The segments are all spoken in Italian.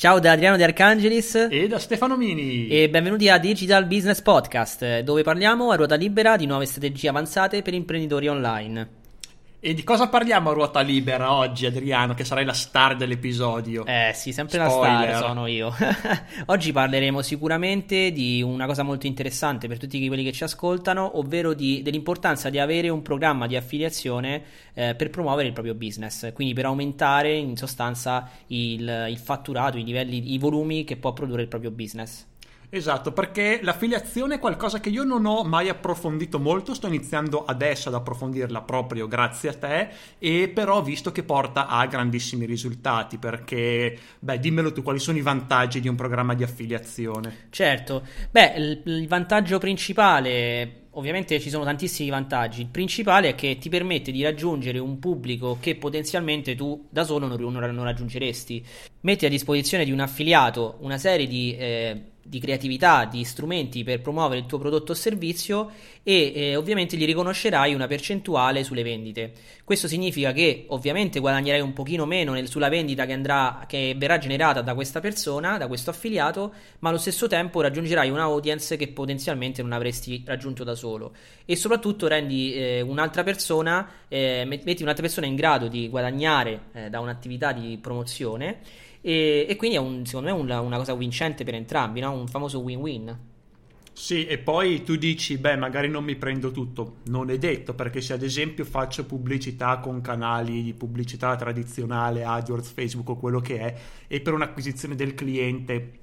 Ciao da Adriano De Arcangelis e da Stefano Mini e benvenuti a Digital Business Podcast dove parliamo a ruota libera di nuove strategie avanzate per imprenditori online. E di cosa parliamo a ruota libera oggi, Adriano, che sarai la star dell'episodio? Eh sì, sempre Spoiler. la star sono io. oggi parleremo sicuramente di una cosa molto interessante per tutti quelli che ci ascoltano, ovvero di, dell'importanza di avere un programma di affiliazione eh, per promuovere il proprio business, quindi per aumentare in sostanza il, il fatturato, i livelli, i volumi che può produrre il proprio business. Esatto, perché l'affiliazione è qualcosa che io non ho mai approfondito molto, sto iniziando adesso ad approfondirla proprio grazie a te e però ho visto che porta a grandissimi risultati perché, beh, dimmelo tu, quali sono i vantaggi di un programma di affiliazione? Certo, beh, il, il vantaggio principale ovviamente ci sono tantissimi vantaggi. Il principale è che ti permette di raggiungere un pubblico che potenzialmente tu da solo non, non raggiungeresti. Metti a disposizione di un affiliato una serie di eh, di creatività, di strumenti per promuovere il tuo prodotto o servizio e eh, ovviamente gli riconoscerai una percentuale sulle vendite. Questo significa che ovviamente guadagnerai un pochino meno nel, sulla vendita che, andrà, che verrà generata da questa persona, da questo affiliato, ma allo stesso tempo raggiungerai una audience che potenzialmente non avresti raggiunto da solo e soprattutto rendi eh, un'altra persona, eh, metti un'altra persona in grado di guadagnare eh, da un'attività di promozione e, e quindi è un, secondo me una, una, cosa vincente per entrambi, no? un famoso win-win. Sì, e poi tu dici, beh, magari non mi prendo tutto. Non è detto, perché se ad esempio faccio pubblicità con canali di pubblicità tradizionale, AdWords, Facebook o quello che è, e per un'acquisizione del cliente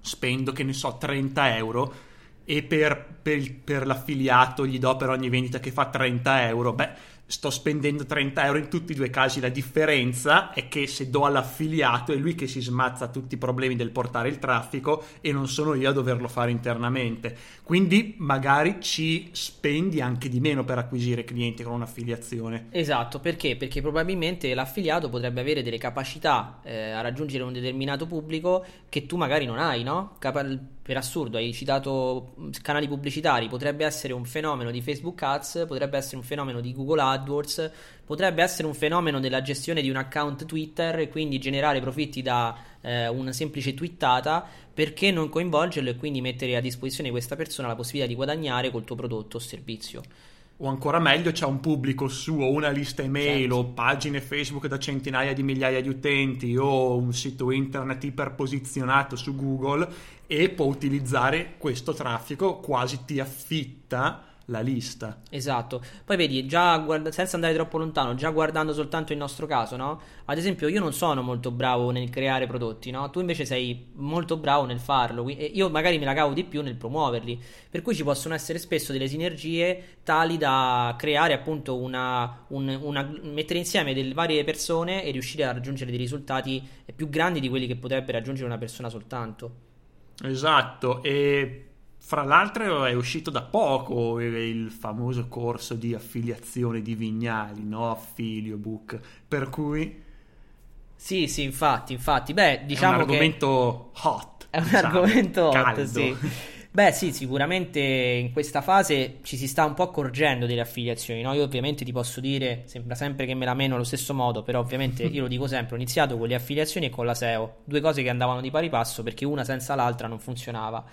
spendo, che ne so, 30 euro, e per, per, per l'affiliato gli do per ogni vendita che fa 30 euro, beh sto spendendo 30 euro in tutti e due i casi. La differenza è che se do all'affiliato è lui che si smazza tutti i problemi del portare il traffico e non sono io a doverlo fare internamente. Quindi magari ci spendi anche di meno per acquisire clienti con un'affiliazione. Esatto, perché? Perché probabilmente l'affiliato potrebbe avere delle capacità eh, a raggiungere un determinato pubblico che tu magari non hai, no? Capa- per assurdo, hai citato canali pubblicitari, potrebbe essere un fenomeno di Facebook Ads, potrebbe essere un fenomeno di Google AdWords, potrebbe essere un fenomeno della gestione di un account Twitter e quindi generare profitti da eh, una semplice twittata, perché non coinvolgerlo e quindi mettere a disposizione di questa persona la possibilità di guadagnare col tuo prodotto o servizio o ancora meglio c'è un pubblico suo, una lista email certo. o pagine Facebook da centinaia di migliaia di utenti o un sito internet iperposizionato su Google e può utilizzare questo traffico, quasi ti affitta la lista. Esatto. Poi vedi, già guarda, senza andare troppo lontano, già guardando soltanto il nostro caso, no? Ad esempio, io non sono molto bravo nel creare prodotti, no? Tu invece sei molto bravo nel farlo. E io magari me la cavo di più nel promuoverli. Per cui ci possono essere spesso delle sinergie tali da creare appunto una, un, una mettere insieme delle varie persone e riuscire a raggiungere dei risultati più grandi di quelli che potrebbe raggiungere una persona soltanto. Esatto, e fra l'altro è uscito da poco il famoso corso di affiliazione di Vignali, no? Affiliobook, per cui... Sì, sì, infatti, infatti, beh, diciamo È un argomento che... hot. È un diciamo, argomento hot, sì. Beh, sì, sicuramente in questa fase ci si sta un po' accorgendo delle affiliazioni, no? Io ovviamente ti posso dire, sembra sempre che me la meno allo stesso modo, però ovviamente io lo dico sempre, ho iniziato con le affiliazioni e con la SEO, due cose che andavano di pari passo perché una senza l'altra non funzionava.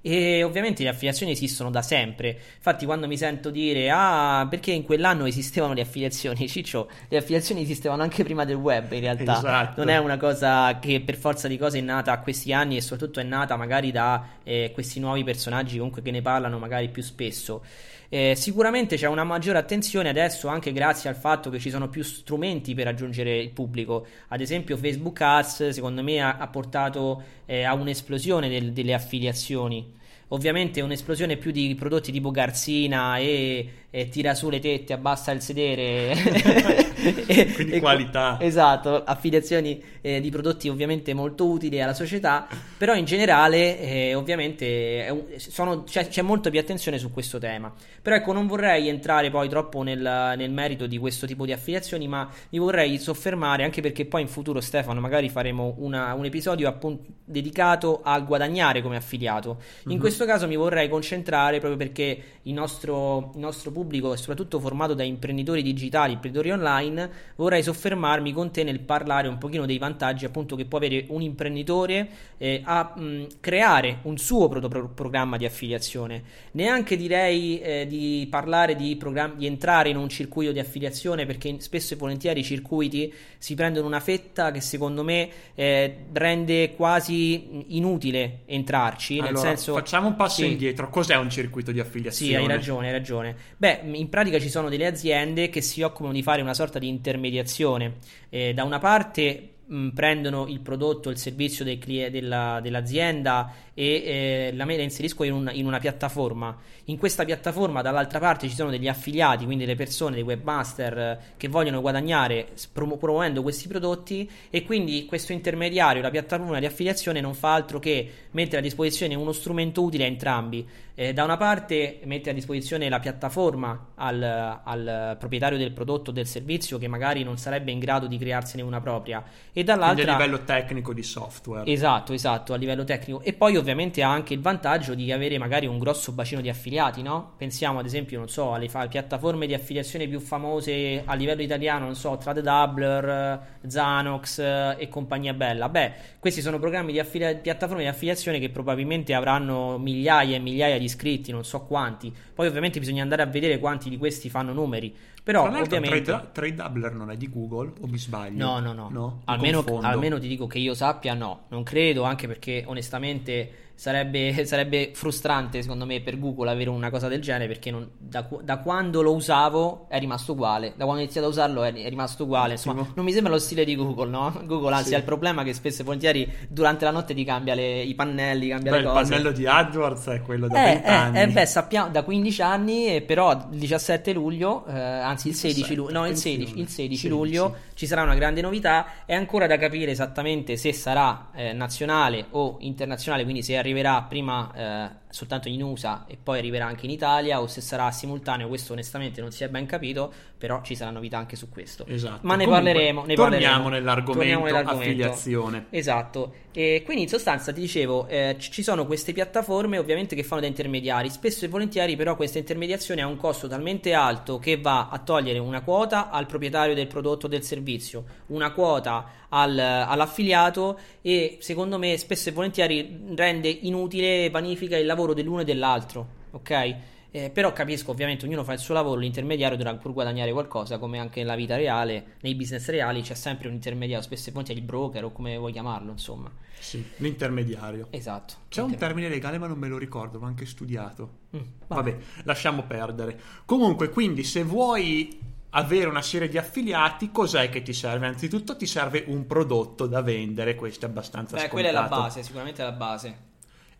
E ovviamente le affiliazioni esistono da sempre. Infatti, quando mi sento dire ah, perché in quell'anno esistevano le affiliazioni, Ciccio, le affiliazioni esistevano anche prima del web. In realtà, esatto. non è una cosa che per forza di cose è nata a questi anni e soprattutto è nata magari da eh, questi nuovi personaggi comunque che ne parlano magari più spesso. Eh, sicuramente c'è una maggiore attenzione adesso anche grazie al fatto che ci sono più strumenti per raggiungere il pubblico. Ad esempio, Facebook Ads, secondo me, ha, ha portato eh, a un'esplosione del, delle affiliazioni ovviamente un'esplosione più di prodotti tipo Garzina e, e tira su le tette, abbassa il sedere. e, Quindi e, qualità. Esatto, affiliazioni eh, di prodotti ovviamente molto utili alla società, però in generale eh, ovviamente sono, c'è, c'è, molto più attenzione su questo tema. Però ecco, non vorrei entrare poi troppo nel, nel merito di questo tipo di affiliazioni, ma mi vorrei soffermare anche perché poi in futuro Stefano magari faremo una, un episodio appunto dedicato al guadagnare come affiliato. In mm-hmm. questo caso mi vorrei concentrare proprio perché il nostro, il nostro pubblico è soprattutto formato da imprenditori digitali, imprenditori online online, vorrei soffermarmi con te nel parlare un pochino dei vantaggi appunto che può avere un imprenditore eh, a mh, creare un suo pro- programma di affiliazione. Neanche direi eh, di parlare di, programmi, di entrare in un circuito di affiliazione perché spesso e volentieri i circuiti si prendono una fetta che secondo me eh, rende quasi inutile entrarci. Allora, nel senso, facciamo un passo sì. indietro. Cos'è un circuito di affiliazione? Sì, hai ragione, hai ragione. Beh, in pratica ci sono delle aziende che si occupano di fare una sorta di intermediazione. Eh, da una parte mh, prendono il prodotto, il servizio del della, dell'azienda e eh, la, la inseriscono in, un, in, una piattaforma. In questa piattaforma dall'altra parte ci sono degli affiliati, quindi le persone, dei webmaster eh, che vogliono guadagnare promu- promuovendo questi prodotti e quindi questo intermediario, la piattaforma di affiliazione non fa altro che mettere a disposizione uno strumento utile a entrambi. Eh, da una parte mette a disposizione la piattaforma al, al proprietario del prodotto o del servizio che magari non sarebbe in grado di crearsene una propria e dall'altra Quindi a livello tecnico di software. Esatto, esatto, a livello tecnico. E poi ovviamente ha anche il vantaggio di avere magari un grosso bacino di affiliati, no? Pensiamo ad esempio, non so, alle fa- piattaforme di affiliazione più famose a livello italiano, non so, TradeDoubler, Zanox eh, e compagnia bella. Beh, questi sono programmi di affili- piattaforme di affiliazione che probabilmente avranno migliaia e migliaia di iscritti, non so quanti. Poi ovviamente bisogna andare a vedere quanti di questi fanno numeri. Però ovviamente Trade, Trade Doubler non è di Google o mi sbaglio? No, no, no. no? Almeno, almeno, ti dico che io sappia no, non credo anche perché onestamente sarebbe, sarebbe, frustrante secondo me per Google avere una cosa del genere perché non, da, da, quando lo usavo è rimasto uguale, da quando ho iniziato a usarlo è, è rimasto uguale, insomma non mi sembra lo stile di Google, no? Google anzi sì. ha il problema che spesso e volentieri durante la notte ti cambia le, i pannelli, cambia beh, le cose. Il pannello di AdWords è quello da eh, 20 eh, anni. Eh, beh, sappiamo da 15 anni, però il 17 luglio, eh, anzi il 16 luglio, no il 16, il 16 luglio ci sarà una grande novità, è ancora da capire esattamente se sarà eh, nazionale o internazionale, quindi se arriverà prima uh, soltanto in USA e poi arriverà anche in Italia o se sarà simultaneo, questo onestamente non si è ben capito, però ci sarà novità anche su questo. Esatto. Ma ne Comunque, parleremo. Ne torniamo, parleremo. Nell'argomento torniamo nell'argomento affiliazione. Esatto. E quindi in sostanza ti dicevo, eh, ci sono queste piattaforme ovviamente che fanno da intermediari, spesso e volentieri però questa intermediazione ha un costo talmente alto che va a togliere una quota al proprietario del prodotto o del servizio, una quota al, all'affiliato e secondo me spesso e volentieri rende inutile, vanifica il lavoro lavoro dell'uno e dell'altro, ok? Eh, però capisco, ovviamente ognuno fa il suo lavoro, l'intermediario dovrà pur guadagnare qualcosa, come anche nella vita reale, nei business reali c'è sempre un intermediario, spesso e volentieri il broker o come vuoi chiamarlo, insomma. Sì, l'intermediario. Esatto. C'è un termine legale ma non me lo ricordo, l'ho anche studiato. Mm, vabbè. vabbè, lasciamo perdere. Comunque, quindi se vuoi avere una serie di affiliati, cos'è che ti serve? Anzitutto ti serve un prodotto da vendere, questo è abbastanza Beh, scontato. quella è la base, sicuramente è la base.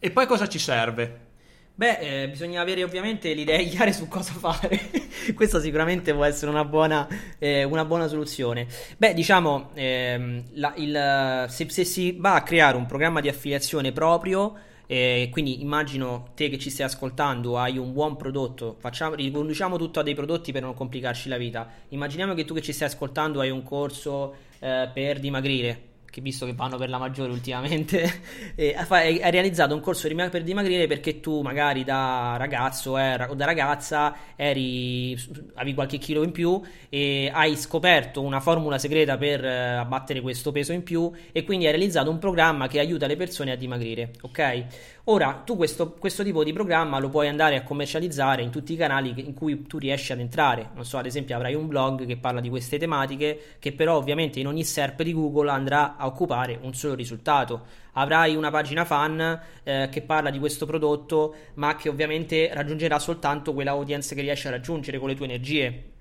E poi cosa ci serve? Beh, eh, bisogna avere ovviamente le idee chiare su cosa fare. Questa sicuramente può essere una buona, eh, una buona soluzione. Beh, diciamo, ehm, la, il, se, se, si va a creare un programma di affiliazione proprio, eh, quindi immagino te che ci stai ascoltando, hai un buon prodotto, facciamo, riconduciamo tutto a dei prodotti per non complicarci la vita. Immaginiamo che tu che ci stai ascoltando hai un corso eh, per dimagrire che visto che vanno per la maggiore ultimamente, hai realizzato un corso per dimagrire perché tu magari da ragazzo o da ragazza eri, avevi qualche chilo in più e hai scoperto una formula segreta per eh, abbattere questo peso in più e quindi hai realizzato un programma che aiuta le persone a dimagrire, ok? Ora, tu questo, questo, tipo di programma lo puoi andare a commercializzare in tutti i canali in cui tu riesci ad entrare. Non so, ad esempio, avrai un blog che parla di queste tematiche, che però ovviamente in ogni SERP di Google andrà a occupare un solo risultato. Avrai una pagina fan eh, che parla di questo prodotto, ma che ovviamente raggiungerà soltanto quella audience che riesci a raggiungere con le tue energie.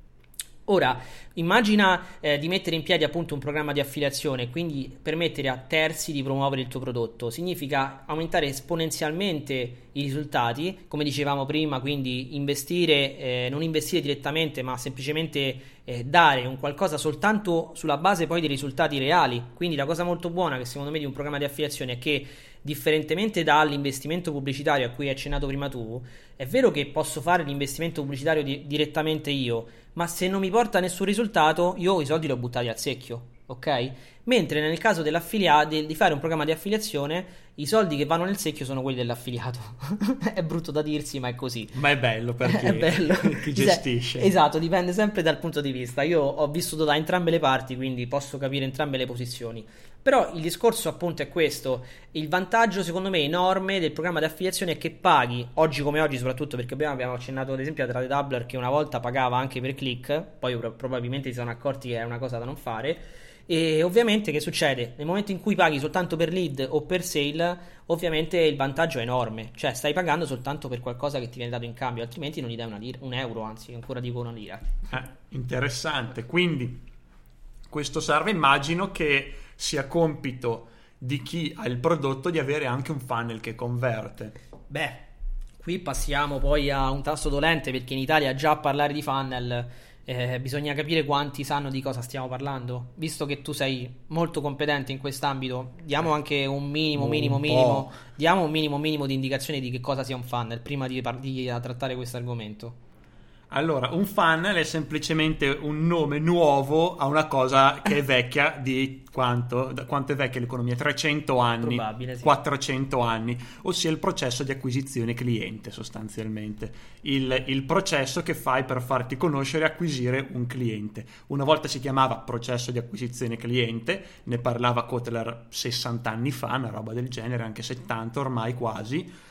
Ora, immagina eh, di mettere in piedi appunto un programma di affiliazione, quindi permettere a terzi di promuovere il tuo prodotto. Significa aumentare esponenzialmente i risultati, come dicevamo prima, quindi investire, eh, non investire direttamente, ma semplicemente eh, dare un qualcosa soltanto sulla base poi dei risultati reali. Quindi la cosa molto buona che secondo me di un programma di affiliazione è che differentemente dall'investimento pubblicitario a cui hai accennato prima tu, è vero che posso fare l'investimento pubblicitario di- direttamente io, ma se non mi porta nessun risultato, io i soldi li ho buttati al secchio, ok? Mentre nel caso dell'affiliato di fare un programma di affiliazione i soldi che vanno nel secchio sono quelli dell'affiliato. è brutto da dirsi, ma è così. Ma è bello perché è bello. chi gestisce. Esatto, dipende sempre dal punto di vista. Io ho vissuto da entrambe le parti, quindi posso capire entrambe le posizioni. Però il discorso appunto è questo, il vantaggio secondo me enorme del programma di affiliazione è che paghi, oggi come oggi soprattutto perché abbiamo, abbiamo accennato ad esempio a Trade Doubler che una volta pagava anche per click, poi probabilmente si sono accorti che è una cosa da non fare, e ovviamente che succede? Nel momento in cui paghi soltanto per lead o per sale, ovviamente il vantaggio è enorme, cioè stai pagando soltanto per qualcosa che ti viene dato in cambio, altrimenti non gli dai lira, un euro, anzi ancora dico una lira. Eh, interessante, quindi questo serve immagino che sia compito di chi ha il prodotto di avere anche un funnel che converte. Beh, qui passiamo poi a un tasto dolente perché in Italia già a parlare di funnel eh, bisogna capire quanti sanno di cosa stiamo parlando. Visto che tu sei molto competente in quest'ambito, diamo anche un minimo, minimo, minimo, diamo un minimo, minimo di indicazioni di che cosa sia un funnel prima di, di trattare questo argomento. Allora, un funnel è semplicemente un nome nuovo a una cosa che è vecchia di quanto? quanto è vecchia l'economia? 300 anni, Probabile, sì. 400 anni, ossia il processo di acquisizione cliente sostanzialmente. Il, il processo che fai per farti conoscere e acquisire un cliente. Una volta si chiamava processo di acquisizione cliente, ne parlava Kotler 60 anni fa, una roba del genere, anche 70 ormai quasi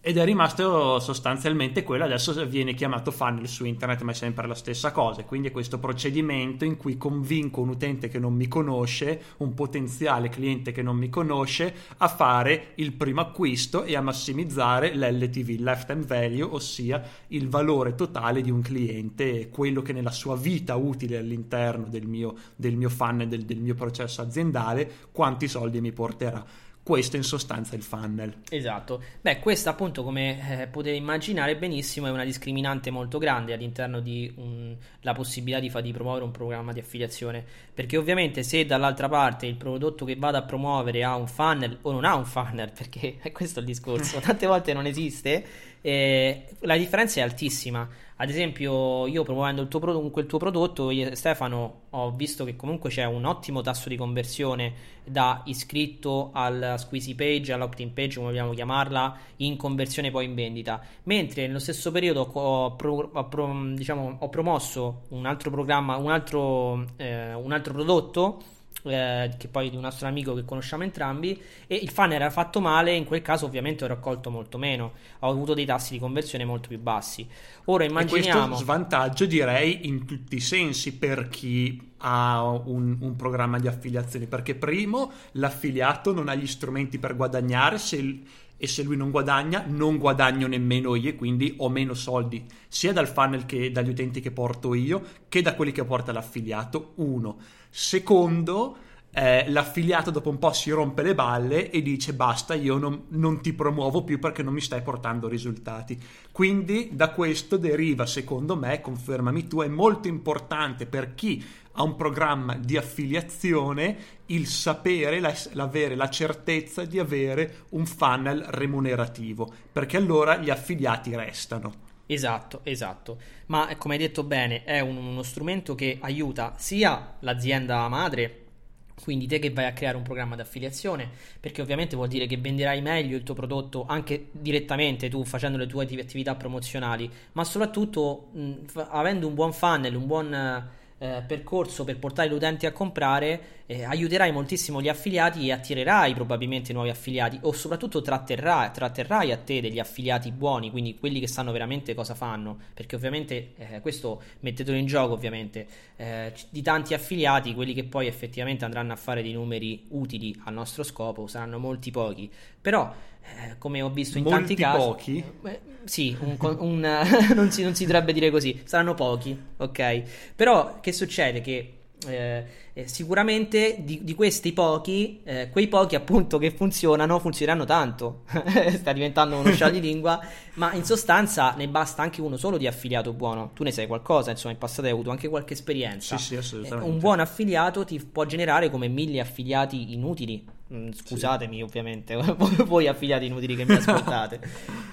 ed è rimasto sostanzialmente quello, adesso viene chiamato funnel su internet, ma è sempre la stessa cosa. Quindi è questo procedimento in cui convinco un utente che non mi conosce, un potenziale cliente che non mi conosce, a fare il primo acquisto e a massimizzare l'LTV, lifetime value, ossia il valore totale di un cliente, quello che nella sua vita utile all'interno del mio, del mio funnel, del, del mio processo aziendale, quanti soldi mi porterà questo in sostanza è il funnel. Esatto. Beh, questa appunto, come eh, potete immaginare benissimo, è una discriminante molto grande all'interno di un, la possibilità di, fa, di, promuovere un programma di affiliazione. Perché ovviamente se dall'altra parte il prodotto che vado a promuovere ha un funnel o non ha un funnel, perché è questo il discorso, tante volte non esiste, eh, la differenza è altissima. Ad esempio, io promuovendo il tuo, pro- quel tuo prodotto, io, Stefano, ho visto che comunque c'è un ottimo tasso di conversione da iscritto alla squeezy page, all'opt-in page, come vogliamo chiamarla, in conversione poi in vendita. Mentre nello stesso periodo ho, pro- ho, pro- diciamo, ho promosso un altro programma, un altro, eh, un altro prodotto eh, che poi di un nostro amico che conosciamo entrambi e il fan era fatto male in quel caso ovviamente ho raccolto molto meno. Ho avuto dei tassi di conversione molto più bassi. Ora immaginiamo e questo svantaggio direi in tutti i sensi per chi ha un, un, programma di affiliazione. Perché primo l'affiliato non ha gli strumenti per guadagnare. Se e se lui non guadagna, non guadagno nemmeno io e quindi ho meno soldi sia dal funnel che dagli utenti che porto io che da quelli che porta l'affiliato. Uno. Secondo, eh, l'affiliato dopo un po' si rompe le balle e dice basta, io non, non, ti promuovo più perché non mi stai portando risultati. Quindi da questo deriva, secondo me, confermami tu, è molto importante per chi a un programma di affiliazione il sapere, la, l'avere la certezza di avere un funnel remunerativo, perché allora gli affiliati restano. Esatto, esatto. Ma come hai detto bene, è un, uno strumento che aiuta sia l'azienda madre, quindi te che vai a creare un programma di affiliazione, perché ovviamente vuol dire che venderai meglio il tuo prodotto anche direttamente tu facendo le tue attività promozionali, ma soprattutto mh, avendo un buon funnel, un buon eh, percorso per portare gli utenti a comprare, eh, aiuterai moltissimo gli affiliati e attirerai probabilmente nuovi affiliati o soprattutto tratterrai, tratterrai a te degli affiliati buoni, quindi quelli che sanno veramente cosa fanno, perché ovviamente eh, questo mettetelo in gioco ovviamente, eh, di tanti affiliati, quelli che poi effettivamente andranno a fare dei numeri utili al nostro scopo saranno molti pochi, però come ho visto in Molti tanti casi. pochi? Eh, sì, un, un, non, si, non, si, dovrebbe dire così, saranno pochi, ok? Però che succede? Che eh, eh, sicuramente di, di, questi pochi, eh, quei pochi appunto che funzionano, funzioneranno tanto. Sta diventando uno lingua, ma in sostanza ne basta anche uno solo di affiliato buono. Tu ne sai qualcosa, insomma, in passato hai avuto anche qualche esperienza. Sì, sì, assolutamente. un buon affiliato ti può generare come mille affiliati inutili Mm, scusatemi sì. ovviamente, voi affiliati inutili che mi ascoltate.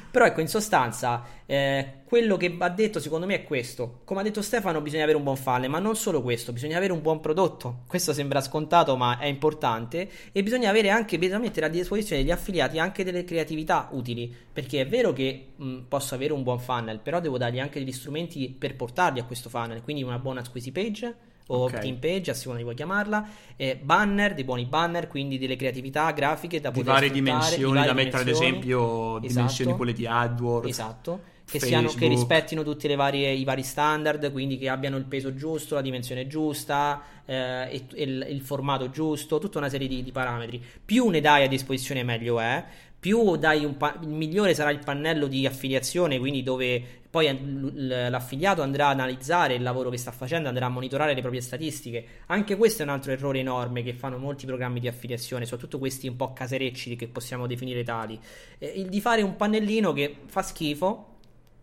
Però ecco, in sostanza, eh, quello che va detto secondo me è questo. Come ha detto Stefano, bisogna avere un buon funnel, ma non solo questo, bisogna avere un buon prodotto. Questo sembra scontato, ma è importante. E bisogna avere anche, bisogna mettere a disposizione degli affiliati anche delle creatività utili. Perché è vero che mh, posso avere un buon funnel, però devo dargli anche degli strumenti per portarli a questo funnel. Quindi una buona squeezy page o okay. team page, a seconda di vuoi chiamarla, eh, banner, dei buoni banner, quindi delle creatività grafiche da di varie dimensioni, varie da mettere ad esempio esatto. dimensioni quelle di AdWords. Esatto. Che, siano, che, rispettino tutti varie, i vari standard, quindi che abbiano il peso giusto, la dimensione giusta, eh, il, il, formato giusto, tutta una serie di, di parametri. Più ne dai a disposizione, meglio è più dai un pa- migliore sarà il pannello di affiliazione, quindi dove poi l'affiliato andrà a analizzare il lavoro che sta facendo, andrà a monitorare le proprie statistiche. Anche questo è un altro errore enorme che fanno molti programmi di affiliazione, soprattutto questi un po' caserecci che possiamo definire tali. Eh, il di fare un pannellino che fa schifo,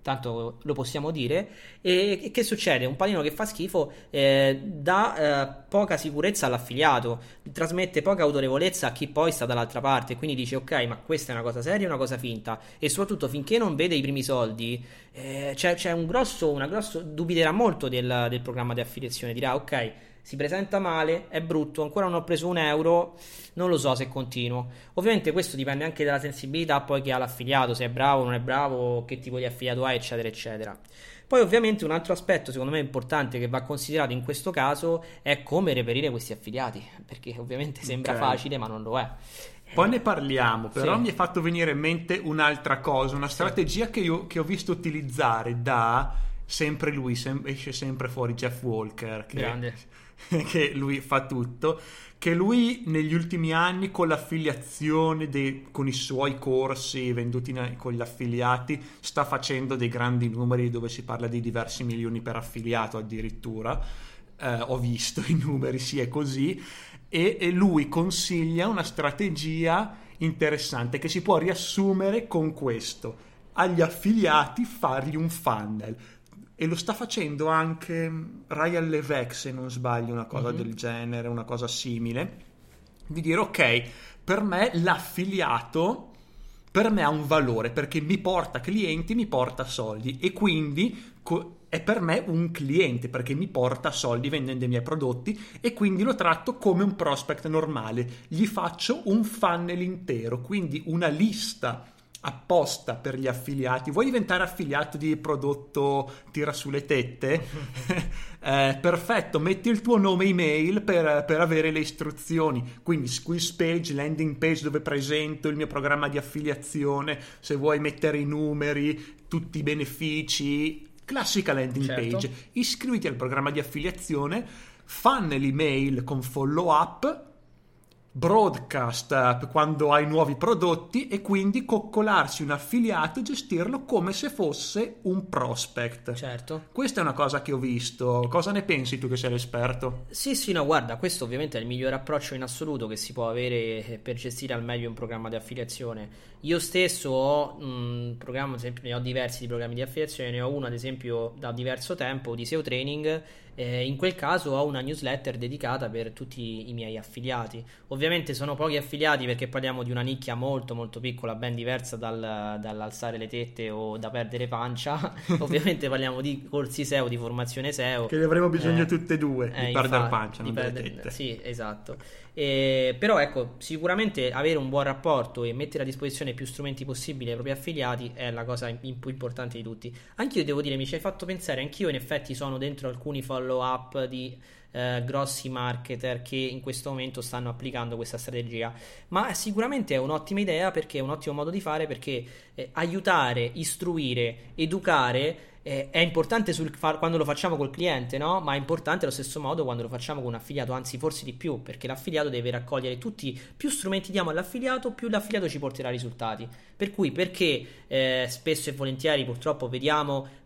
tanto lo possiamo dire. E, e, che succede? Un panino che fa schifo eh, dà eh, poca sicurezza all'affiliato, trasmette poca autorevolezza a chi poi sta dall'altra parte, quindi dice ok, ma questa è una cosa seria o una cosa finta? E soprattutto finché non vede i primi soldi, eh, c'è, c'è, un grosso, una grosso, dubiterà molto del, del programma di affiliazione, dirà ok si presenta male, è brutto, ancora non ho preso un euro, non lo so se continuo. Ovviamente questo dipende anche dalla sensibilità poi che ha l'affiliato, se è bravo o non è bravo, che tipo di affiliato ha, eccetera, eccetera. Poi ovviamente un altro aspetto secondo me importante che va considerato in questo caso è come reperire questi affiliati, perché ovviamente sembra okay. facile ma non lo è. Poi ne parliamo, però sì. mi è fatto venire in mente un'altra cosa, una strategia sì. che, io, che ho visto utilizzare da sempre lui, sem- esce sempre fuori Jeff Walker, che Grande. che lui fa tutto, che lui negli ultimi anni con l'affiliazione, dei, con i suoi corsi venduti in, con gli affiliati, sta facendo dei grandi numeri dove si parla di diversi milioni per affiliato addirittura. Eh, ho visto i numeri, sì è così, e, e lui consiglia una strategia interessante che si può riassumere con questo. Agli affiliati fargli un funnel e lo sta facendo anche Ryan Levesque se non sbaglio una cosa mm-hmm. del genere una cosa simile di dire ok per me l'affiliato per me ha un valore perché mi porta clienti mi porta soldi e quindi co- è per me un cliente perché mi porta soldi vendendo i miei prodotti e quindi lo tratto come un prospect normale gli faccio un funnel intero quindi una lista apposta per gli affiliati. Vuoi diventare affiliato di prodotto tira sulle tette? eh, perfetto, metti il tuo nome email per, per, avere le istruzioni. Quindi squeeze page, landing page dove presento il mio programma di affiliazione, se vuoi mettere i numeri, tutti i benefici. Classica landing certo. page. Iscriviti al programma di affiliazione, fanne l'email con follow up broadcast quando hai nuovi prodotti e quindi coccolarsi un affiliato e gestirlo come se fosse un prospect. Certo. Questa è una cosa che ho visto. Cosa ne pensi tu che sei l'esperto? Sì, sì, no, guarda, questo ovviamente è il migliore approccio in assoluto che si può avere per gestire al meglio un programma di affiliazione. Io stesso ho un programma, ad esempio, ne ho diversi di programmi di affiliazione, ne ho uno ad esempio da diverso tempo di SEO Training eh, in quel caso ho una newsletter dedicata per tutti i miei affiliati. Ovviamente sono pochi affiliati perché parliamo di una nicchia molto molto piccola, ben diversa dal, dall'alzare le tette o da perdere pancia. Ovviamente parliamo di corsi SEO, di formazione SEO. Che ne avremo bisogno eh, tutte e due, eh, di perdere pancia, non perdere, tette. Sì, esatto. Eh, però ecco, sicuramente avere un buon rapporto e mettere a disposizione più strumenti possibili ai propri affiliati è la cosa più importante di tutti. Anch'io devo dire, mi ci hai fatto pensare, anch'io in effetti sono dentro alcuni follow up di eh, grossi marketer che in questo momento stanno applicando questa strategia. Ma sicuramente è un'ottima idea perché è un ottimo modo di fare perché eh, aiutare, istruire, educare eh, è importante sul, fa, quando lo facciamo col cliente, no? Ma è importante allo stesso modo quando lo facciamo con un affiliato, anzi forse di più, perché l'affiliato deve raccogliere tutti, più strumenti diamo all'affiliato, più l'affiliato ci porterà risultati. Per cui perché eh, spesso e volentieri purtroppo vediamo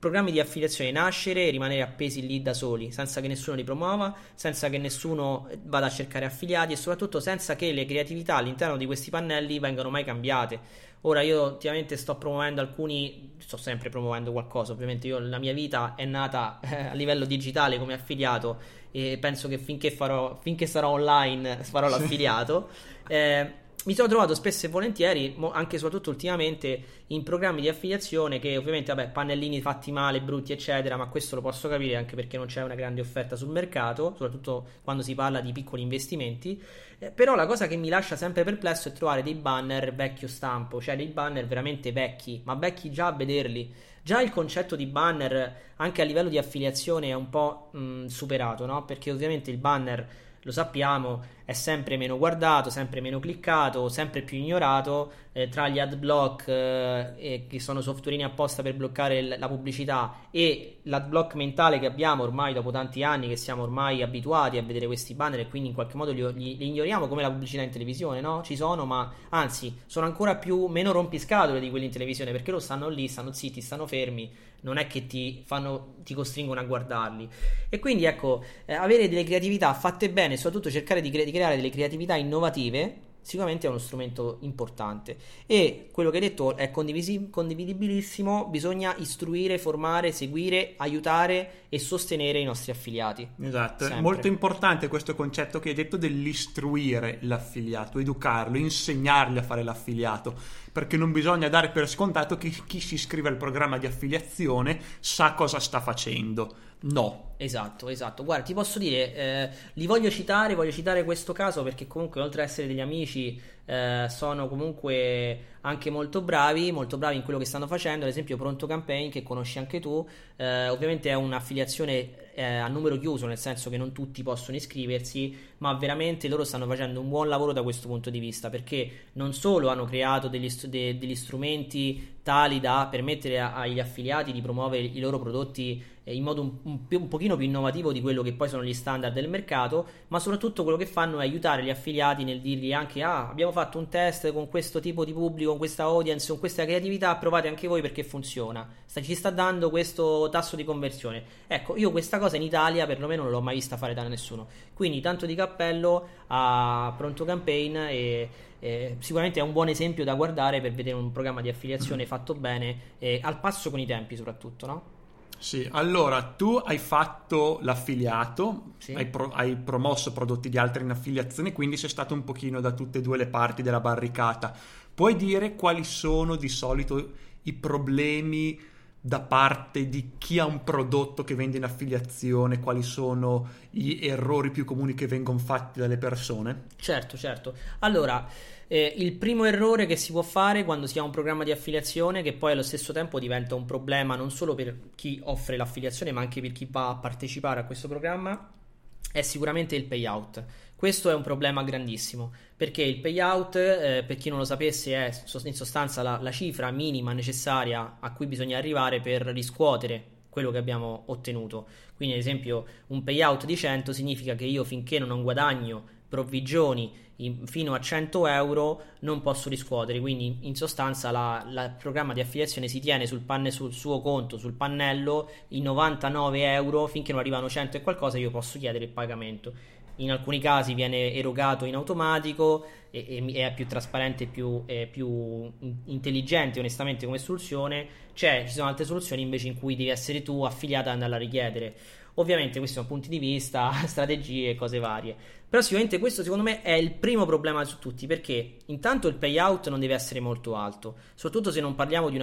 programmi di affiliazione nascere e rimanere appesi lì da soli, senza che nessuno li promuova, senza che nessuno vada a cercare affiliati e soprattutto senza che le creatività all'interno di questi pannelli vengano mai cambiate. Ora io ultimamente sto promuovendo alcuni, sto sempre promuovendo qualcosa, ovviamente io la mia vita è nata eh, a livello digitale come affiliato e penso che finché, farò, finché sarò online farò l'affiliato. Eh, mi sono trovato spesso e volentieri, anche e soprattutto ultimamente, in programmi di affiliazione che ovviamente, vabbè, pannellini fatti male, brutti, eccetera, ma questo lo posso capire anche perché non c'è una grande offerta sul mercato, soprattutto quando si parla di piccoli investimenti. Eh, però la cosa che mi lascia sempre perplesso è trovare dei banner vecchio stampo, cioè dei banner veramente vecchi, ma vecchi già a vederli. Già il concetto di banner, anche a livello di affiliazione, è un po' mh, superato, no? Perché ovviamente il banner lo sappiamo, è sempre meno guardato, sempre meno cliccato, sempre più ignorato. Eh, tra gli ad block, eh, che sono software apposta per bloccare l- la pubblicità, e l'ad block mentale che abbiamo ormai dopo tanti anni, che siamo ormai abituati a vedere questi banner e quindi in qualche modo li, li, li ignoriamo come la pubblicità in televisione, no? Ci sono, ma anzi, sono ancora più meno rompiscatole di quelli in televisione perché lo stanno lì, stanno zitti, stanno fermi, non è che ti, fanno, ti costringono a guardarli. E quindi ecco, eh, avere delle creatività fatte bene, soprattutto cercare di, cre- di creare delle creatività innovative sicuramente è uno strumento importante. E quello che hai detto è condivisi- condividibilissimo bisogna istruire, formare, seguire, aiutare e sostenere i nostri affiliati. Esatto, è molto importante questo concetto che hai detto dell'istruire l'affiliato educarlo, insegnargli a fare l'affiliato perché non bisogna dare per scontato che chi si iscrive al programma di affiliazione sa cosa sta facendo No. Esatto, esatto. Guarda, ti posso dire, eh, li voglio citare, voglio citare questo caso perché comunque oltre ad essere degli amici eh, sono comunque anche molto bravi, molto bravi in quello che stanno facendo. Ad esempio, Pronto Campaign, che conosci anche tu, eh, ovviamente è un'affiliazione eh, a numero chiuso, nel senso che non tutti possono iscriversi, ma veramente loro stanno facendo un buon lavoro da questo punto di vista perché non solo hanno creato degli, de, degli strumenti tali da permettere agli affiliati di promuovere i loro prodotti eh, in modo un, un, un, pochino più innovativo di quello che poi sono gli standard del mercato, ma soprattutto quello che fanno è aiutare gli affiliati nel dirgli anche ah, abbiamo fatto un test con questo tipo di pubblico, con questa audience, con questa creatività, provate anche voi perché funziona, ci sta dando questo tasso di conversione. Ecco, io questa cosa in Italia perlomeno non l'ho mai vista fare da nessuno, quindi tanto di cappello a Pronto Campaign e eh, sicuramente è un buon esempio da guardare per vedere un programma di affiliazione fatto bene, eh, al passo con i tempi soprattutto, no? Sì, allora tu hai fatto l'affiliato, sì. hai, pro- hai, promosso prodotti di altri in affiliazione, quindi sei stato un pochino da tutte e due le parti della barricata. Puoi dire quali sono di solito i problemi da parte di chi ha un prodotto che vende in affiliazione, quali sono gli errori più comuni che vengono fatti dalle persone? Certo, certo. Allora, eh, il primo errore che si può fare quando si ha un programma di affiliazione, che poi allo stesso tempo diventa un problema non solo per chi offre l'affiliazione, ma anche per chi va a partecipare a questo programma, è sicuramente il payout. Questo è un problema grandissimo perché il payout, eh, per chi non lo sapesse, è in sostanza la, la, cifra minima necessaria a cui bisogna arrivare per riscuotere quello che abbiamo ottenuto. Quindi, ad esempio, un payout di 100 significa che io finché non guadagno provvigioni fino a 100 euro non posso riscuotere. Quindi, in sostanza, il programma di affiliazione si tiene sul, panne, sul suo conto, sul pannello, i 99 euro finché non arrivano 100 e qualcosa, io posso chiedere il pagamento. In alcuni casi viene erogato in automatico e, e è più trasparente più, più, intelligente onestamente come soluzione. C'è, ci sono altre soluzioni invece in cui devi essere tu affiliato ad andare a richiedere ovviamente questi sono punti di vista strategie cose varie però sicuramente questo secondo me è il primo problema su tutti perché intanto il payout non deve essere molto alto, soprattutto se non parliamo di un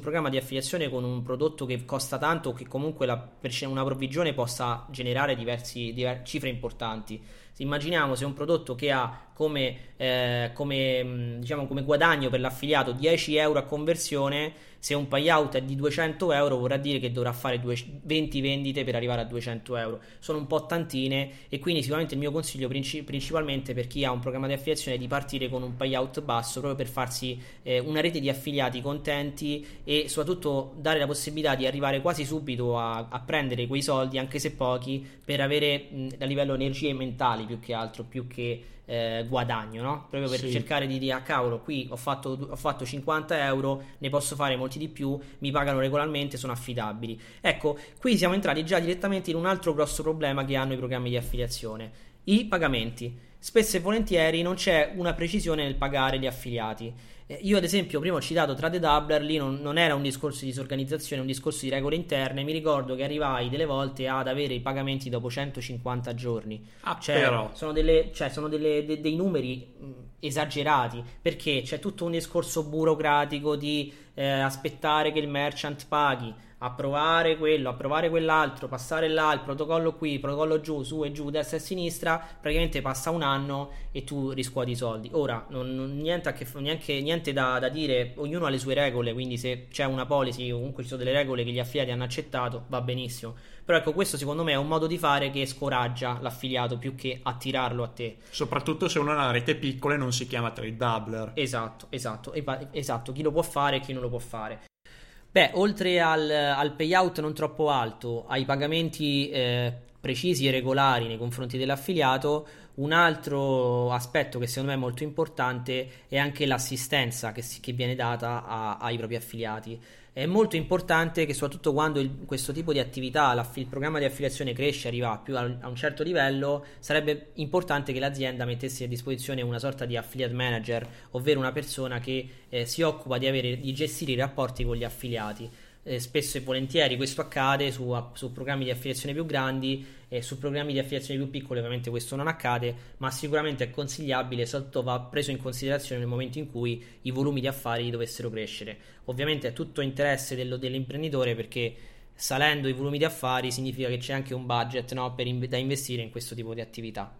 programma di affiliazione con un prodotto che costa tanto o che comunque la, una provvigione possa generare diversi, diverse cifre importanti. Immaginiamo se un prodotto che ha come, eh, come, diciamo, come guadagno per l'affiliato 10 euro a conversione, se un payout è di 200 euro vorrà dire che dovrà fare 20 vendite per arrivare a 200 euro. Sono un po' tantine e quindi sicuramente il mio consiglio princip- principalmente per chi ha un programma di affiliazione è di partire con un payout basso proprio per farsi eh, una rete di affiliati contenti e soprattutto dare la possibilità di arrivare quasi subito a, a prendere quei soldi, anche se pochi, per avere mh, a livello energie mentali più che altro, più che eh, guadagno, no? Proprio per sì. cercare di dire, ah cavolo, qui ho fatto, ho fatto 50 euro, ne posso fare molti di più, mi pagano regolarmente, sono affidabili. Ecco, qui siamo entrati già direttamente in un altro grosso problema che hanno i programmi di affiliazione, i pagamenti. spesso e volentieri non c'è una precisione nel pagare gli affiliati. Eh, io, ad esempio, prima ho citato Trade Doubler, lì non, non, era un discorso di disorganizzazione, un discorso di regole interne. Mi ricordo che arrivai delle volte ad avere i pagamenti dopo 150 giorni. Ah, cioè, però. Sono, delle, cioè, sono delle, de, dei numeri esagerati perché c'è tutto un discorso burocratico di eh, aspettare che il merchant paghi approvare quello, approvare quell'altro, passare là, il protocollo qui, protocollo giù, su e giù, destra e sinistra, praticamente passa un anno e tu riscuoti i soldi. Ora, non, non, niente, che, neanche, niente da, da, dire, ognuno ha le sue regole, quindi se c'è una policy o comunque ci sono delle regole che gli affiliati hanno accettato, va benissimo. Però ecco, questo secondo me è un modo di fare che scoraggia l'affiliato più che attirarlo a te. Soprattutto se uno ha una rete piccola e non si chiama trade doubler. Esatto, esatto, esatto, chi lo può fare e chi non lo può fare. Beh, oltre al, al payout non troppo alto, ai pagamenti eh, precisi e regolari nei confronti dell'affiliato, un altro aspetto che secondo me è molto importante è anche l'assistenza che, si, che viene data a, ai propri affiliati. È molto importante che soprattutto quando il, questo tipo di attività, il programma di affiliazione cresce, arriva più a, a, un certo livello, sarebbe importante che l'azienda mettesse a disposizione una sorta di affiliate manager, ovvero una persona che eh, si occupa di, avere, di gestire i rapporti con gli affiliati eh, spesso e volentieri questo accade su, su, programmi di affiliazione più grandi e su programmi di affiliazione più piccoli ovviamente questo non accade ma sicuramente è consigliabile sotto va preso in considerazione nel momento in cui i volumi di affari dovessero crescere. Ovviamente è tutto interesse dello, dell'imprenditore perché salendo i volumi di affari significa che c'è anche un budget no, per, da investire in questo tipo di attività.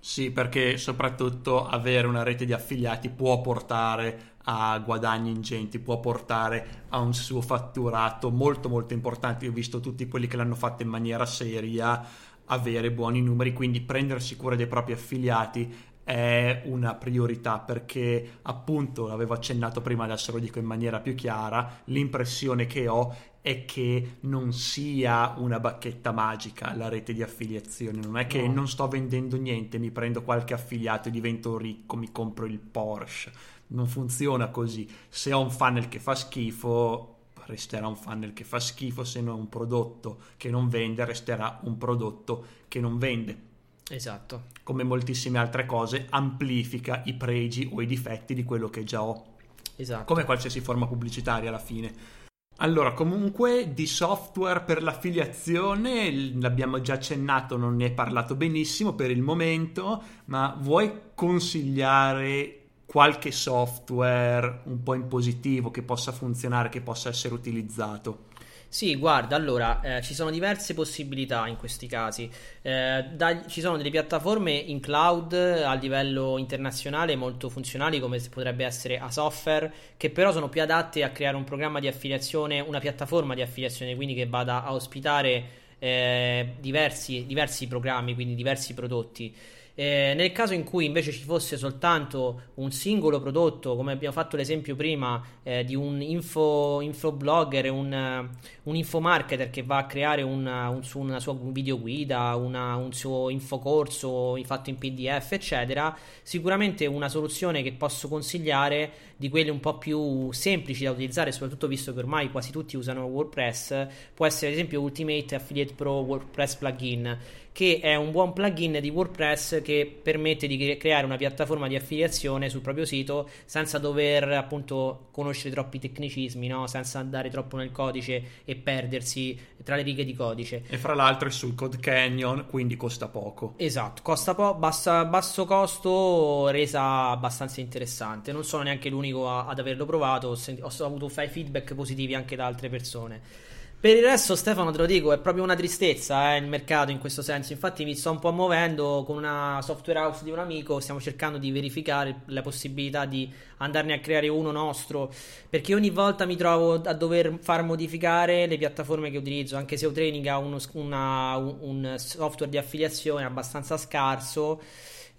Sì, perché soprattutto avere una rete di affiliati può portare a guadagni ingenti, può portare a un suo fatturato molto molto importante. Io ho visto tutti quelli che l'hanno fatto in maniera seria avere buoni numeri, quindi prendersi cura dei propri affiliati è una priorità perché appunto l'avevo accennato prima adesso lo dico in maniera più chiara l'impressione che ho è che non sia una bacchetta magica la rete di affiliazione non è che no. non sto vendendo niente mi prendo qualche affiliato e divento ricco mi compro il Porsche non funziona così. Se ho un funnel che fa schifo, resterà un funnel che fa schifo, se no un prodotto che non vende, resterà un prodotto che non vende. Esatto. Come moltissime altre cose, amplifica i pregi o i difetti di quello che già ho. Esatto. Come qualsiasi forma pubblicitaria alla fine. Allora, comunque di software per l'affiliazione l'abbiamo già accennato, non ne hai parlato benissimo per il momento, ma vuoi consigliare qualche software un po' in positivo che possa funzionare, che possa essere utilizzato? Sì, guarda, allora eh, ci sono diverse possibilità in questi casi. Eh, da, ci sono delle piattaforme in cloud a livello internazionale molto funzionali, come potrebbe essere Asoftware, che però sono più adatte a creare un programma di affiliazione, una piattaforma di affiliazione, quindi che vada a ospitare eh, diversi, diversi programmi, quindi diversi prodotti. Eh, nel caso in cui invece ci fosse soltanto un singolo prodotto, come abbiamo fatto l'esempio prima eh, di un info, infoblogger, un, un infomarketer che va a creare una, un, una sua videoguida, una, un suo infocorso fatto in PDF, eccetera, sicuramente una soluzione che posso consigliare di quelle un po' più semplici da utilizzare, soprattutto visto che ormai quasi tutti usano WordPress, può essere ad esempio Ultimate Affiliate Pro WordPress Plugin che è un buon plugin di WordPress che permette di creare una piattaforma di affiliazione sul proprio sito senza dover appunto conoscere troppi tecnicismi, no? senza andare troppo nel codice e perdersi tra le righe di codice. E fra l'altro è sul Code Canyon, quindi costa poco. Esatto, costa po- bassa, basso costo, resa abbastanza interessante. Non sono neanche l'unico a, ad averlo provato, ho, sent- ho avuto feedback positivi anche da altre persone. Per il resto, Stefano, te lo dico, è proprio una tristezza eh, il mercato in questo senso. Infatti, mi sto un po' muovendo con una software house di un amico. Stiamo cercando di verificare la possibilità di andarne a creare uno nostro. Perché ogni volta mi trovo a dover far modificare le piattaforme che utilizzo. Anche se Training ha uno, una, un software di affiliazione abbastanza scarso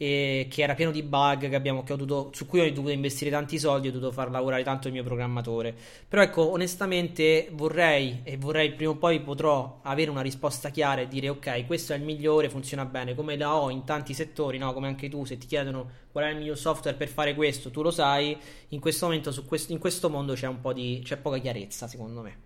e che era pieno di bug abbiamo, dovuto, su cui ho dovuto investire tanti soldi, ho dovuto far lavorare tanto il mio programmatore. Però ecco, onestamente vorrei e vorrei prima o poi potrò avere una risposta chiara e dire ok, questo è il migliore, funziona bene, come la ho in tanti settori, no? come anche tu, se ti chiedono qual è il miglior software per fare questo, tu lo sai, in questo momento questo, in questo mondo c'è un po' di c'è poca chiarezza, secondo me.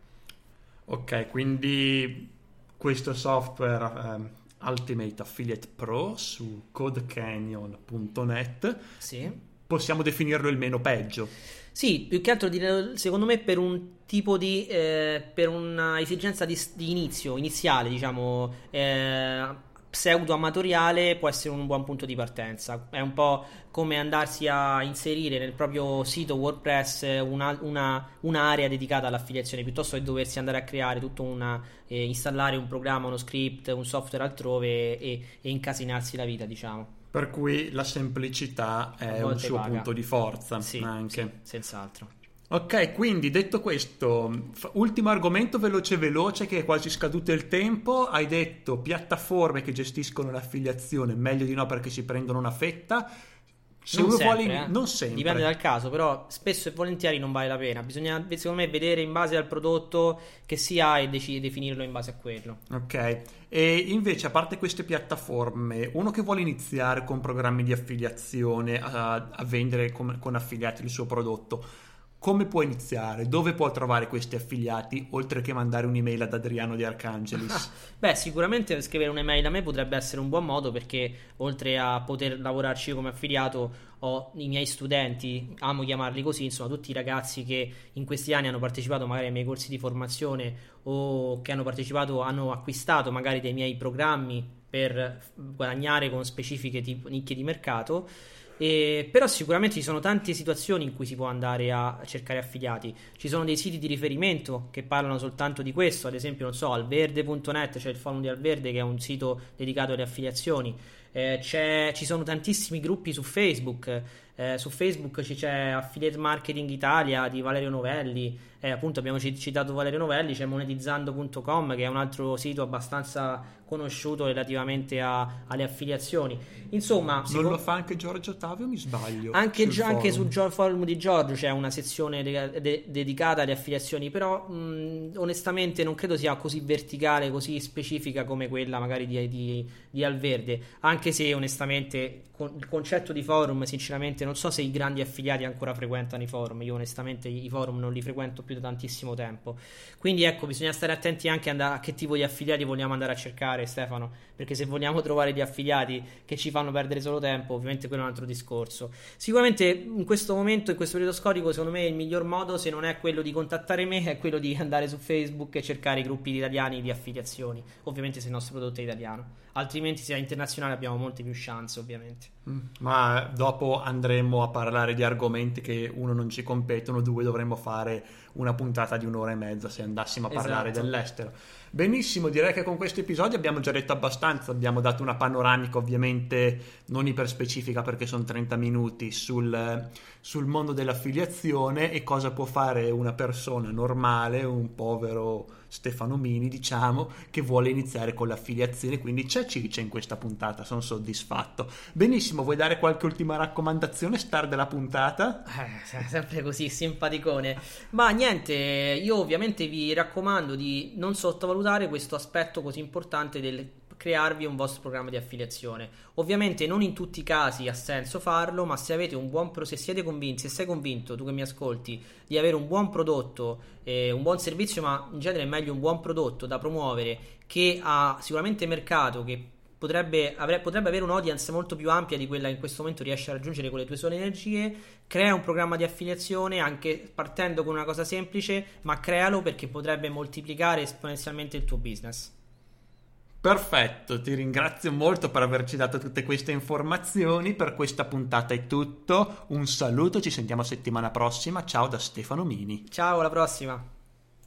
Ok, quindi questo software eh, Ultimate Affiliate Pro su codecanyon.net. Sì. Possiamo definirlo il meno peggio. Sì, più che altro secondo me per un tipo di eh, per una esigenza di, di inizio, iniziale, diciamo, eh, pseudo amatoriale può essere un buon punto di partenza. È un po' come andarsi a inserire nel proprio sito WordPress una, una, un'area dedicata all'affiliazione piuttosto che doversi andare a creare tutto una eh, installare un programma, uno script, un software altrove e, e incasinarsi la vita, diciamo. Per cui la semplicità è un suo paga. punto di forza sì, anche. Sì, senz'altro. Ok, quindi detto questo, ultimo argomento veloce veloce che è quasi scaduto il tempo, hai detto piattaforme che gestiscono l'affiliazione, meglio di no perché si prendono una fetta. Se non uno sempre, vuole, eh. non sempre. Dipende dal caso, però spesso e volentieri non vale la pena. Bisogna, secondo me, vedere in base al prodotto che si ha e dec- definirlo in base a quello. Ok. E invece, a parte queste piattaforme, uno che vuole iniziare con programmi di affiliazione a, a vendere con, con affiliati il suo prodotto, come può iniziare? Dove può trovare questi affiliati oltre che mandare un'email ad Adriano di Arcangelis? Beh, sicuramente scrivere un'email a me potrebbe essere un buon modo perché oltre a poter lavorarci come affiliato ho i miei studenti, amo chiamarli così, insomma tutti i ragazzi che in questi anni hanno partecipato magari ai miei corsi di formazione o che hanno partecipato, hanno acquistato magari dei miei programmi per guadagnare con specifiche tipo, nicchie di mercato e, però sicuramente ci sono tante situazioni in cui si può andare a cercare affiliati. Ci sono dei siti di riferimento che parlano soltanto di questo, ad esempio, non so, alverde.net, cioè il forum di Alverde che è un sito dedicato alle affiliazioni. Eh, ci sono tantissimi gruppi su Facebook. Eh, su Facebook c'è Affiliate Marketing Italia di Valerio Novelli. Eh, appunto abbiamo citato Valerio Novelli, c'è monetizzando.com che è un altro sito abbastanza conosciuto relativamente a, alle affiliazioni. Insomma, non lo fa anche Giorgio Ottavio, mi sbaglio. Anche, sul anche sul forum di Giorgio c'è una sezione de- de- dedicata alle affiliazioni, però mh, onestamente non credo sia così verticale, così specifica come quella magari di, di, di Alverde. Anche se onestamente con, il concetto di forum, sinceramente, non so se i grandi affiliati ancora frequentano i forum. Io onestamente i forum non li frequento più da tantissimo tempo. Quindi ecco, bisogna stare attenti anche a che tipo di affiliati vogliamo andare a cercare Stefano, perché se vogliamo trovare gli affiliati che ci fanno perdere solo tempo, ovviamente quello è un altro discorso. Sicuramente in questo momento, in questo periodo storico, secondo me il miglior modo, se non è quello di contattare me, è quello di andare su Facebook e cercare i gruppi italiani di affiliazioni, ovviamente se il nostro prodotto è italiano. Altrimenti se è internazionale abbiamo molte più chance, ovviamente. Mm, ma dopo andremo a parlare di argomenti che uno non ci competono, due dovremmo fare una puntata di un'ora e mezza se andassimo a parlare esatto. dell'estero. Benissimo, direi che con questo episodio abbiamo già detto abbastanza, abbiamo dato una panoramica ovviamente non iperspecifica perché sono 30 minuti sul, sul mondo dell'affiliazione e cosa può fare una persona normale, un povero Stefano Mini diciamo, che vuole iniziare con l'affiliazione, quindi c'è ciccia in questa puntata, sono soddisfatto. Benissimo, vuoi dare qualche ultima raccomandazione, star della puntata? Eh, sempre così, simpaticone. Ma niente, io ovviamente vi raccomando di non sottovalutare sottovalutare questo aspetto così importante del crearvi un vostro programma di affiliazione. Ovviamente non in tutti i casi ha senso farlo, ma se avete un buon pro- se siete convinti, se sei convinto tu che mi ascolti di avere un buon prodotto, eh, un buon servizio, ma in genere è meglio un buon prodotto da promuovere che ha sicuramente mercato, che potrebbe, avre, potrebbe avere un'audience molto più ampia di quella che in questo momento riesci a raggiungere con le tue sole energie, crea un programma di affiliazione anche partendo con una cosa semplice, ma crealo perché potrebbe moltiplicare esponenzialmente il tuo business. Perfetto, ti ringrazio molto per averci dato tutte queste informazioni. Per questa puntata è tutto. Un saluto, ci sentiamo settimana prossima. Ciao da Stefano Mini. Ciao, alla prossima.